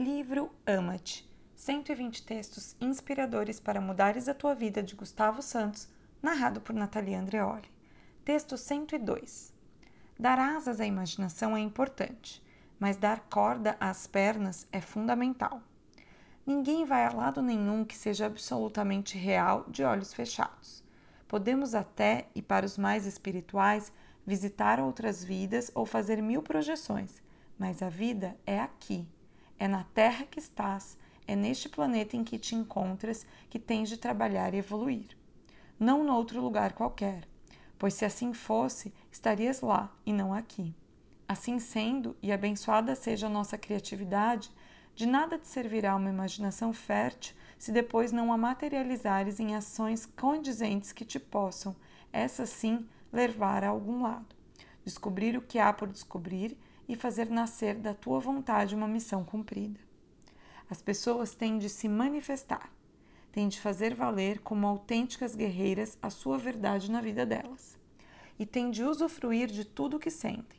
Livro Ama-te 120 textos inspiradores para mudares a tua vida de Gustavo Santos, narrado por Natalia Andreoli. Texto 102. Dar asas à imaginação é importante, mas dar corda às pernas é fundamental. Ninguém vai a lado nenhum que seja absolutamente real de olhos fechados. Podemos até, e para os mais espirituais, visitar outras vidas ou fazer mil projeções, mas a vida é aqui é na Terra que estás, é neste planeta em que te encontras que tens de trabalhar e evoluir. Não noutro lugar qualquer, pois se assim fosse, estarias lá e não aqui. Assim sendo, e abençoada seja a nossa criatividade, de nada te servirá uma imaginação fértil se depois não a materializares em ações condizentes que te possam, essa sim, levar a algum lado. Descobrir o que há por descobrir e fazer nascer da tua vontade uma missão cumprida. As pessoas têm de se manifestar, têm de fazer valer como autênticas guerreiras a sua verdade na vida delas, e têm de usufruir de tudo o que sentem.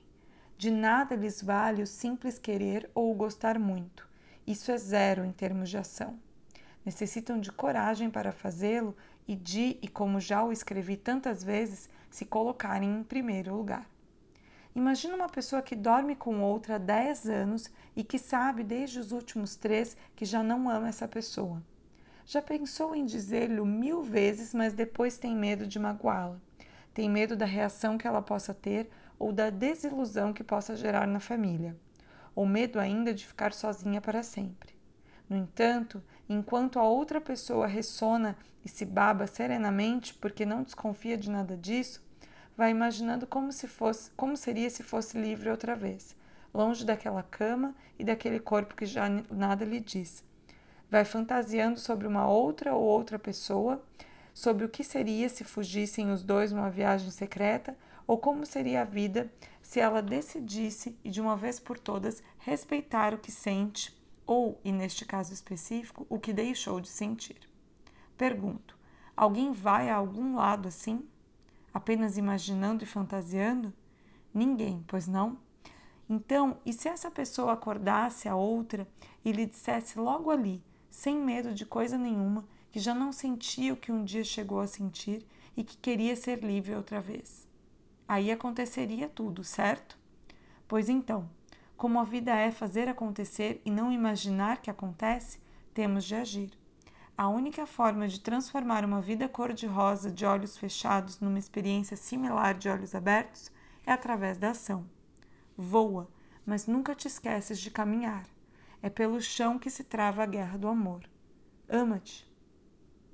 De nada lhes vale o simples querer ou o gostar muito. Isso é zero em termos de ação. Necessitam de coragem para fazê-lo e de, e como já o escrevi tantas vezes, se colocarem em primeiro lugar. Imagina uma pessoa que dorme com outra há 10 anos e que sabe desde os últimos três que já não ama essa pessoa. Já pensou em dizer-lhe mil vezes, mas depois tem medo de magoá-la. Tem medo da reação que ela possa ter ou da desilusão que possa gerar na família. Ou medo ainda de ficar sozinha para sempre. No entanto, enquanto a outra pessoa ressona e se baba serenamente porque não desconfia de nada disso, vai imaginando como se fosse, como seria se fosse livre outra vez, longe daquela cama e daquele corpo que já nada lhe diz. Vai fantasiando sobre uma outra ou outra pessoa, sobre o que seria se fugissem os dois numa viagem secreta, ou como seria a vida se ela decidisse e de uma vez por todas respeitar o que sente ou, e neste caso específico, o que deixou de sentir. Pergunto: alguém vai a algum lado assim? Apenas imaginando e fantasiando? Ninguém, pois não? Então, e se essa pessoa acordasse a outra e lhe dissesse logo ali, sem medo de coisa nenhuma, que já não sentia o que um dia chegou a sentir e que queria ser livre outra vez? Aí aconteceria tudo, certo? Pois então, como a vida é fazer acontecer e não imaginar que acontece, temos de agir. A única forma de transformar uma vida cor-de-rosa de olhos fechados numa experiência similar de olhos abertos é através da ação. Voa, mas nunca te esqueces de caminhar. É pelo chão que se trava a guerra do amor. Ama-te.